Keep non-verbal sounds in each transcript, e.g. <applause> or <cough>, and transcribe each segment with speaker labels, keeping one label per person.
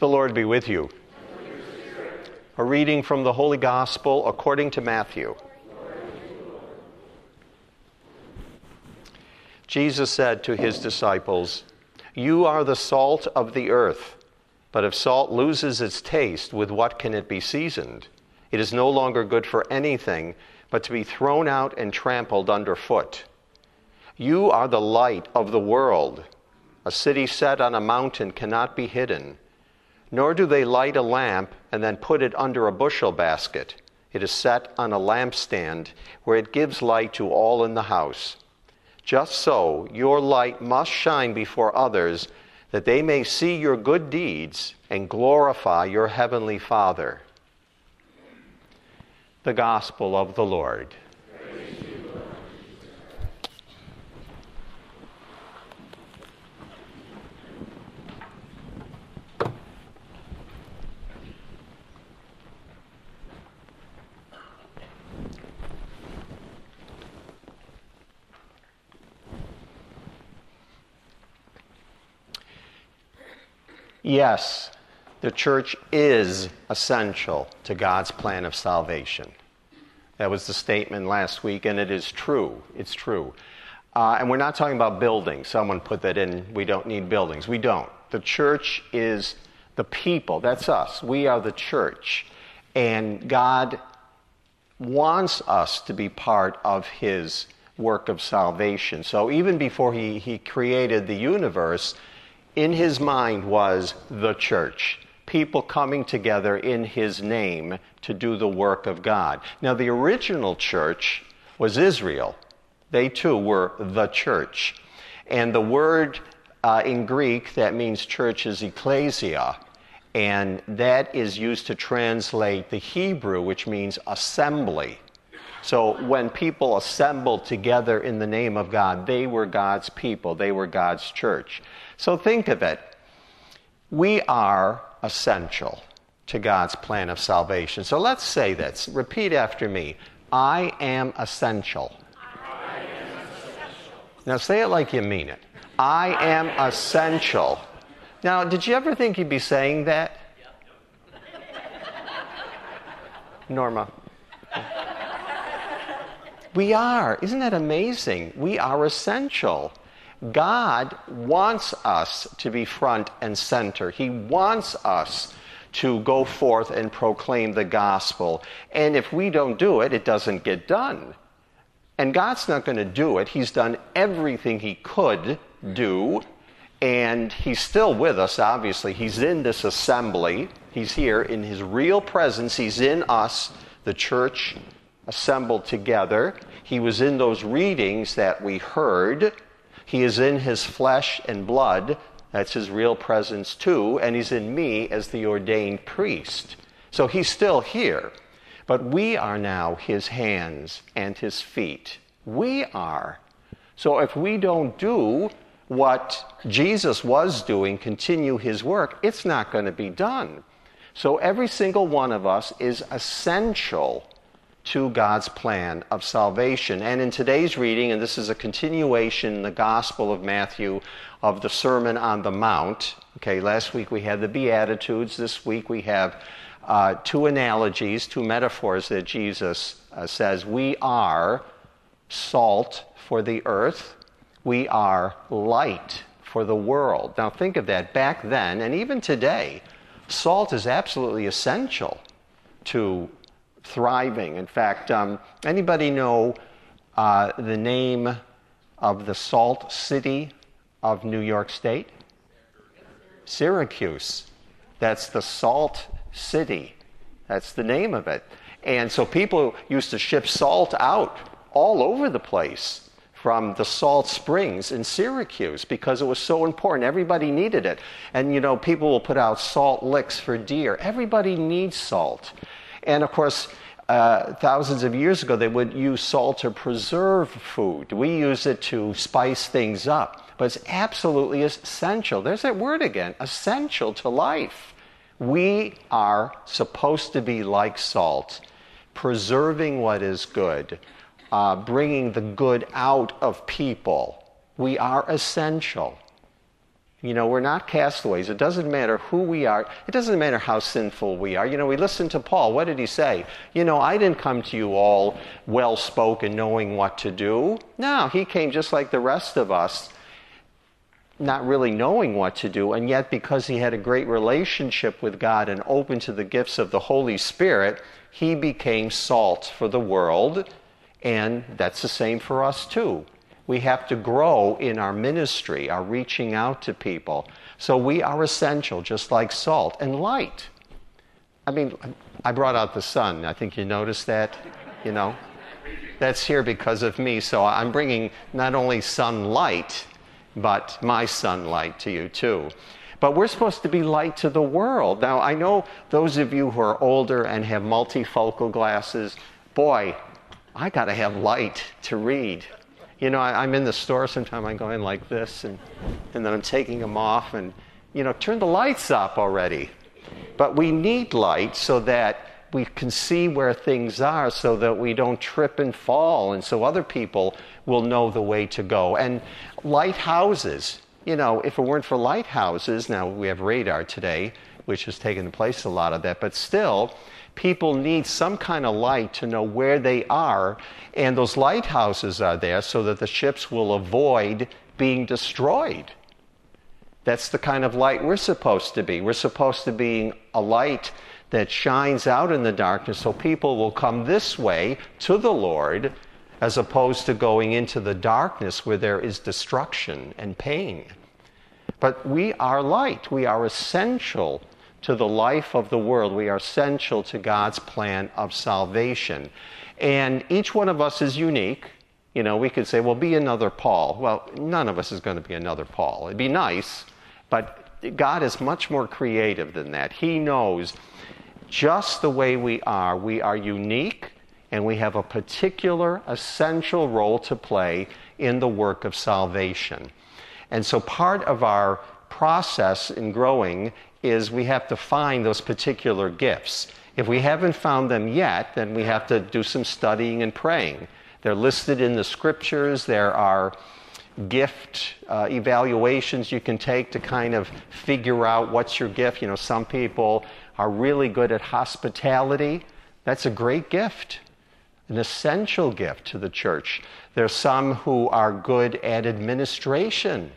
Speaker 1: The Lord be with you. A reading from the Holy Gospel according to Matthew. Jesus said to his disciples, You are the salt of the earth, but if salt loses its taste, with what can it be seasoned? It is no longer good for anything but to be thrown out and trampled underfoot. You are the light of the world. A city set on a mountain cannot be hidden. Nor do they light a lamp and then put it under a bushel basket. It is set on a lampstand where it gives light to all in the house. Just so, your light must shine before others that they may see your good deeds and glorify your heavenly Father. The Gospel of the Lord. Yes, the church is essential to God's plan of salvation. That was the statement last week, and it is true. It's true. Uh, and we're not talking about buildings. Someone put that in. We don't need buildings. We don't. The church is the people. That's us. We are the church. And God wants us to be part of His work of salvation. So even before He, he created the universe, in his mind was the church, people coming together in his name to do the work of God. Now, the original church was Israel. They too were the church. And the word uh, in Greek that means church is ecclesia. And that is used to translate the Hebrew, which means assembly. So when people assembled together in the name of God, they were God's people, they were God's church. So think of it. We are essential to God's plan of salvation. So let's say this. Repeat after me I am essential. I am essential. Now say it like you mean it. I am essential. Now, did you ever think you'd be saying that? Norma. We are. Isn't that amazing? We are essential. God wants us to be front and center. He wants us to go forth and proclaim the gospel. And if we don't do it, it doesn't get done. And God's not going to do it. He's done everything He could do. And He's still with us, obviously. He's in this assembly. He's here in His real presence. He's in us, the church, assembled together. He was in those readings that we heard. He is in his flesh and blood. That's his real presence too. And he's in me as the ordained priest. So he's still here. But we are now his hands and his feet. We are. So if we don't do what Jesus was doing, continue his work, it's not going to be done. So every single one of us is essential to God's plan of salvation. And in today's reading, and this is a continuation in the Gospel of Matthew of the Sermon on the Mount. Okay, last week we had the Beatitudes. This week we have uh, two analogies, two metaphors that Jesus uh, says. We are salt for the earth, we are light for the world. Now think of that. Back then, and even today, salt is absolutely essential to thriving. In fact, um, anybody know uh, the name of the salt city of New York State? Syracuse. That's the salt city. That's the name of it. And so people used to ship salt out all over the place from the salt springs in Syracuse because it was so important. Everybody needed it. And you know, people will put out salt licks for deer. Everybody needs salt. And of course, uh, thousands of years ago, they would use salt to preserve food. We use it to spice things up, but it's absolutely essential. There's that word again essential to life. We are supposed to be like salt, preserving what is good, uh, bringing the good out of people. We are essential. You know, we're not castaways. It doesn't matter who we are. It doesn't matter how sinful we are. You know, we listen to Paul. What did he say? You know, I didn't come to you all well spoken, knowing what to do. No, he came just like the rest of us, not really knowing what to do. And yet, because he had a great relationship with God and open to the gifts of the Holy Spirit, he became salt for the world. And that's the same for us, too. We have to grow in our ministry, our reaching out to people. So we are essential, just like salt and light. I mean, I brought out the sun. I think you noticed that, you know. That's here because of me. So I'm bringing not only sunlight, but my sunlight to you too. But we're supposed to be light to the world. Now, I know those of you who are older and have multifocal glasses, boy, I got to have light to read. You know, I, am in the store sometimes, I'm going like this, and, and then I'm taking them off, and, you know, turn the lights up already. But we need light so that we can see where things are so that we don't trip and fall, and so other people will know the way to go. And lighthouses, you know, if it weren't for lighthouses, now we have radar today, which has taken place a lot of that, but still, people need some kind of light to know where they are, and those lighthouses are there so that the ships will avoid being destroyed. That's the kind of light we're supposed to be. We're supposed to be a light that shines out in the darkness so people will come this way to the Lord as opposed to going into the darkness where there is destruction and pain. But we are light. We are essential to the life of the world. We are essential to God's plan of salvation. And each one of us is unique. You know, we could say, well, be another Paul. Well, none of us is going to be another Paul. It'd be nice, but God is much more creative than that. He knows just the way we are, we are unique and we have a particular essential role to play in the work of salvation. And so part of our process in growing is we have to find those particular gifts. If we haven't found them yet, then we have to do some studying and praying. They're listed in the scriptures. There are gift uh, evaluations you can take to kind of figure out what's your gift. You know, some people are really good at hospitality. That's a great gift, an essential gift to the church. There's some who are good at administration,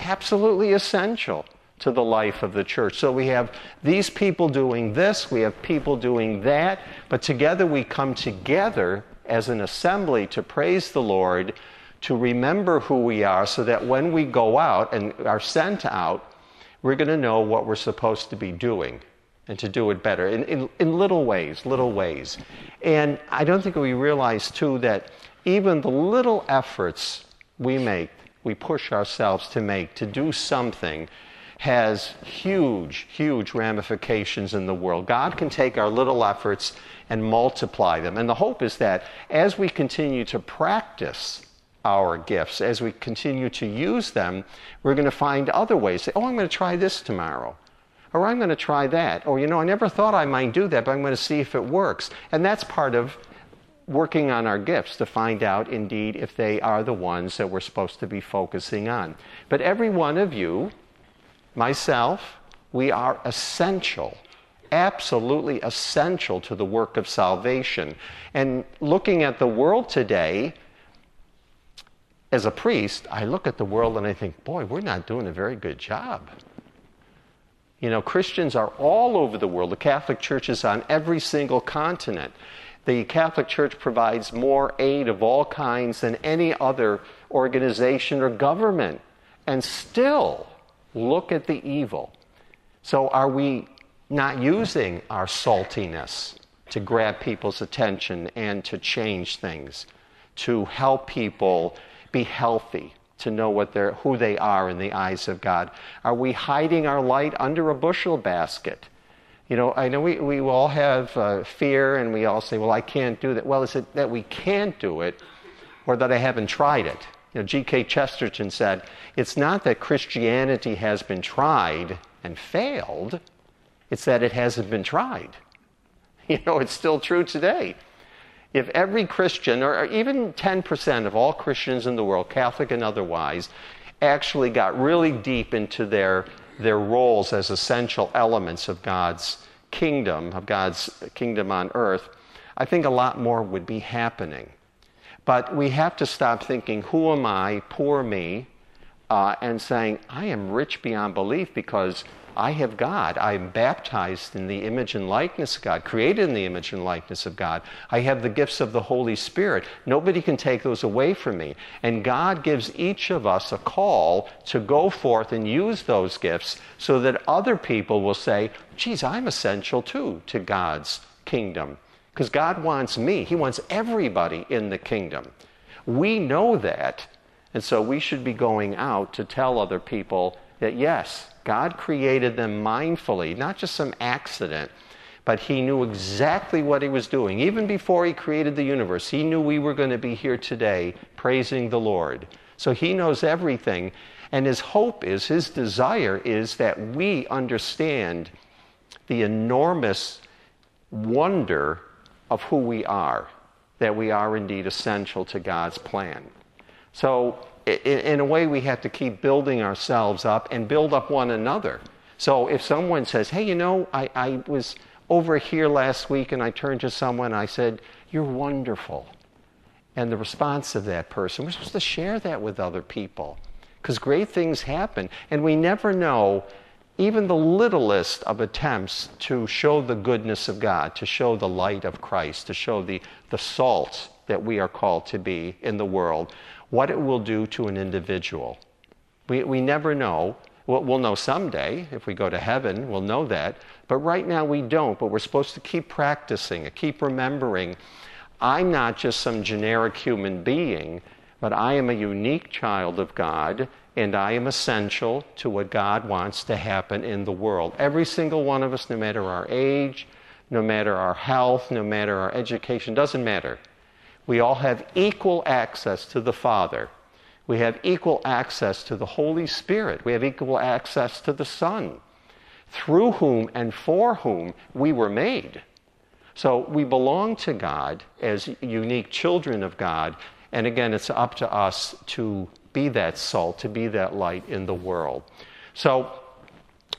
Speaker 1: absolutely essential to the life of the church. So we have these people doing this, we have people doing that, but together we come together as an assembly to praise the Lord, to remember who we are, so that when we go out and are sent out, we're going to know what we're supposed to be doing and to do it better in, in, in little ways, little ways. And I don't think we realize, too, that even the little efforts we make, we push ourselves to make, to do something, has huge, huge ramifications in the world. God can take our little efforts and multiply them. And the hope is that as we continue to practice our gifts, as we continue to use them, we're going to find other ways. Oh, I'm going to try this tomorrow. Or I'm going to try that. Or, you know, I never thought I might do that, but I'm going to see if it works. And that's part of working on our gifts to find out indeed if they are the ones that we're supposed to be focusing on. But every one of you myself, we are essential, absolutely essential to the work of salvation. And looking at the world today, as a priest, I look at the world and I think, boy, we're not doing a very good job. You know, Christians are all over the world. The Catholic Church is on every single continent. The Catholic Church provides more aid of all kinds than any other organization or government. And still, Look at the evil. So, are we not using our saltiness to grab people's attention and to change things, to help people be healthy, to know what they're, who they are in the eyes of God? Are we hiding our light under a bushel basket? You know, I know we, we all have uh, fear and we all say, well, I can't do that. Well, is it that we can't do it or that I haven't tried it? You know, G.K. Chesterton said, it's not that Christianity has been tried and failed, it's that it hasn't been tried. <laughs> You know, it's still true today. If every Christian, or even 10% of all Christians in the world, Catholic and otherwise, actually got really deep into their, their roles as essential elements of God's kingdom, of God's kingdom on earth, I think a lot more would be happening. But we have to stop thinking, who am I, poor me, uh, and saying, I am rich beyond belief because I have God. I'm baptized in the image and likeness of God, created in the image and likeness of God. I have the gifts of the Holy Spirit. Nobody can take those away from me. And God gives each of us a call to go forth and use those gifts so that other people will say, geez, I'm essential too to God's kingdom. Because God wants me, He wants everybody in the kingdom. We know that. And so we should be going out to tell other people that yes, God created them mindfully, not just some accident, but He knew exactly what He was doing. Even before He created the universe, He knew we were going to be here today praising the Lord. So He knows everything. And His hope is, His desire is that we understand the enormous wonder of who we are, that we are indeed essential to God's plan. So in a way, we have to keep building ourselves up and build up one another. So if someone says, hey, you know, I, I was over here last week and I turned to someone and I said, You're wonderful. And the response of that person, we're supposed to share that with other people because great things happen. And we never know even the littlest of attempts to show the goodness of God, to show the light of Christ, to show the, the salt that we are called to be in the world what it will do to an individual. We, we never know. We'll, we'll know someday. If we go to heaven, we'll know that. But right now we don't. But we're supposed to keep practicing, keep remembering. I'm not just some generic human being, but I am a unique child of God, and I am essential to what God wants to happen in the world. Every single one of us, no matter our age, no matter our health, no matter our education, doesn't matter. We all have equal access to the Father. We have equal access to the Holy Spirit. We have equal access to the Son, through whom and for whom we were made. So we belong to God as unique children of God. And again, it's up to us to be that salt, to be that light in the world. So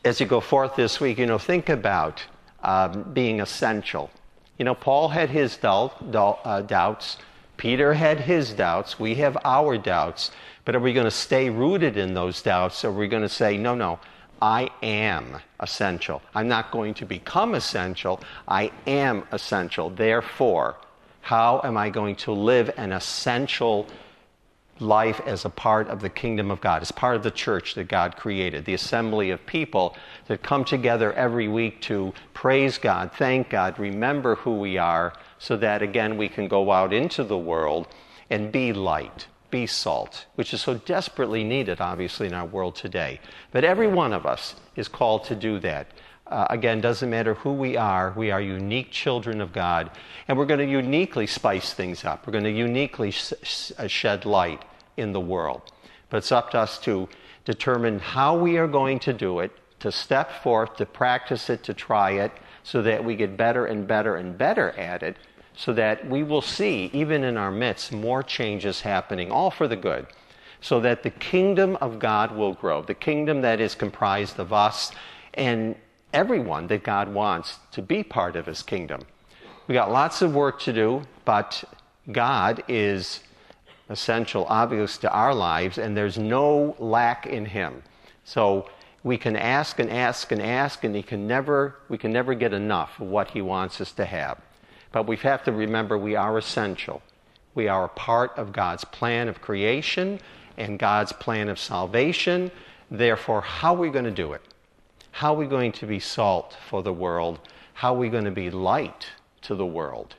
Speaker 1: as you go forth this week, you know, think about um, being essential. You know, Paul had his doubt, doubt, uh, doubts. Peter had his doubts. We have our doubts. But are we going to stay rooted in those doubts? Or are we going to say, no, no, I am essential. I'm not going to become essential. I am essential. Therefore, how am I going to live an essential life as a part of the kingdom of God, as part of the church that God created, the assembly of people that come together every week to praise God, thank God, remember who we are, so that again we can go out into the world and be light, be salt, which is so desperately needed, obviously, in our world today. But every one of us is called to do that. Uh, again, doesn't matter who we are, we are unique children of God, and we're going to uniquely spice things up. We're going to uniquely sh- uh, shed light in the world. But it's up to us to determine how we are going to do it, to step forth, to practice it, to try it, so that we get better and better and better at it, so that we will see, even in our midst, more changes happening, all for the good, so that the kingdom of God will grow, the kingdom that is comprised of us and everyone that God wants to be part of his kingdom. We got lots of work to do, but God is essential, obvious to our lives, and there's no lack in him. So we can ask and ask and ask, and he can never, we can never get enough of what he wants us to have. But we have to remember we are essential. We are a part of God's plan of creation and God's plan of salvation. Therefore, how are we going to do it? How are we going to be salt for the world? How are we going to be light to the world?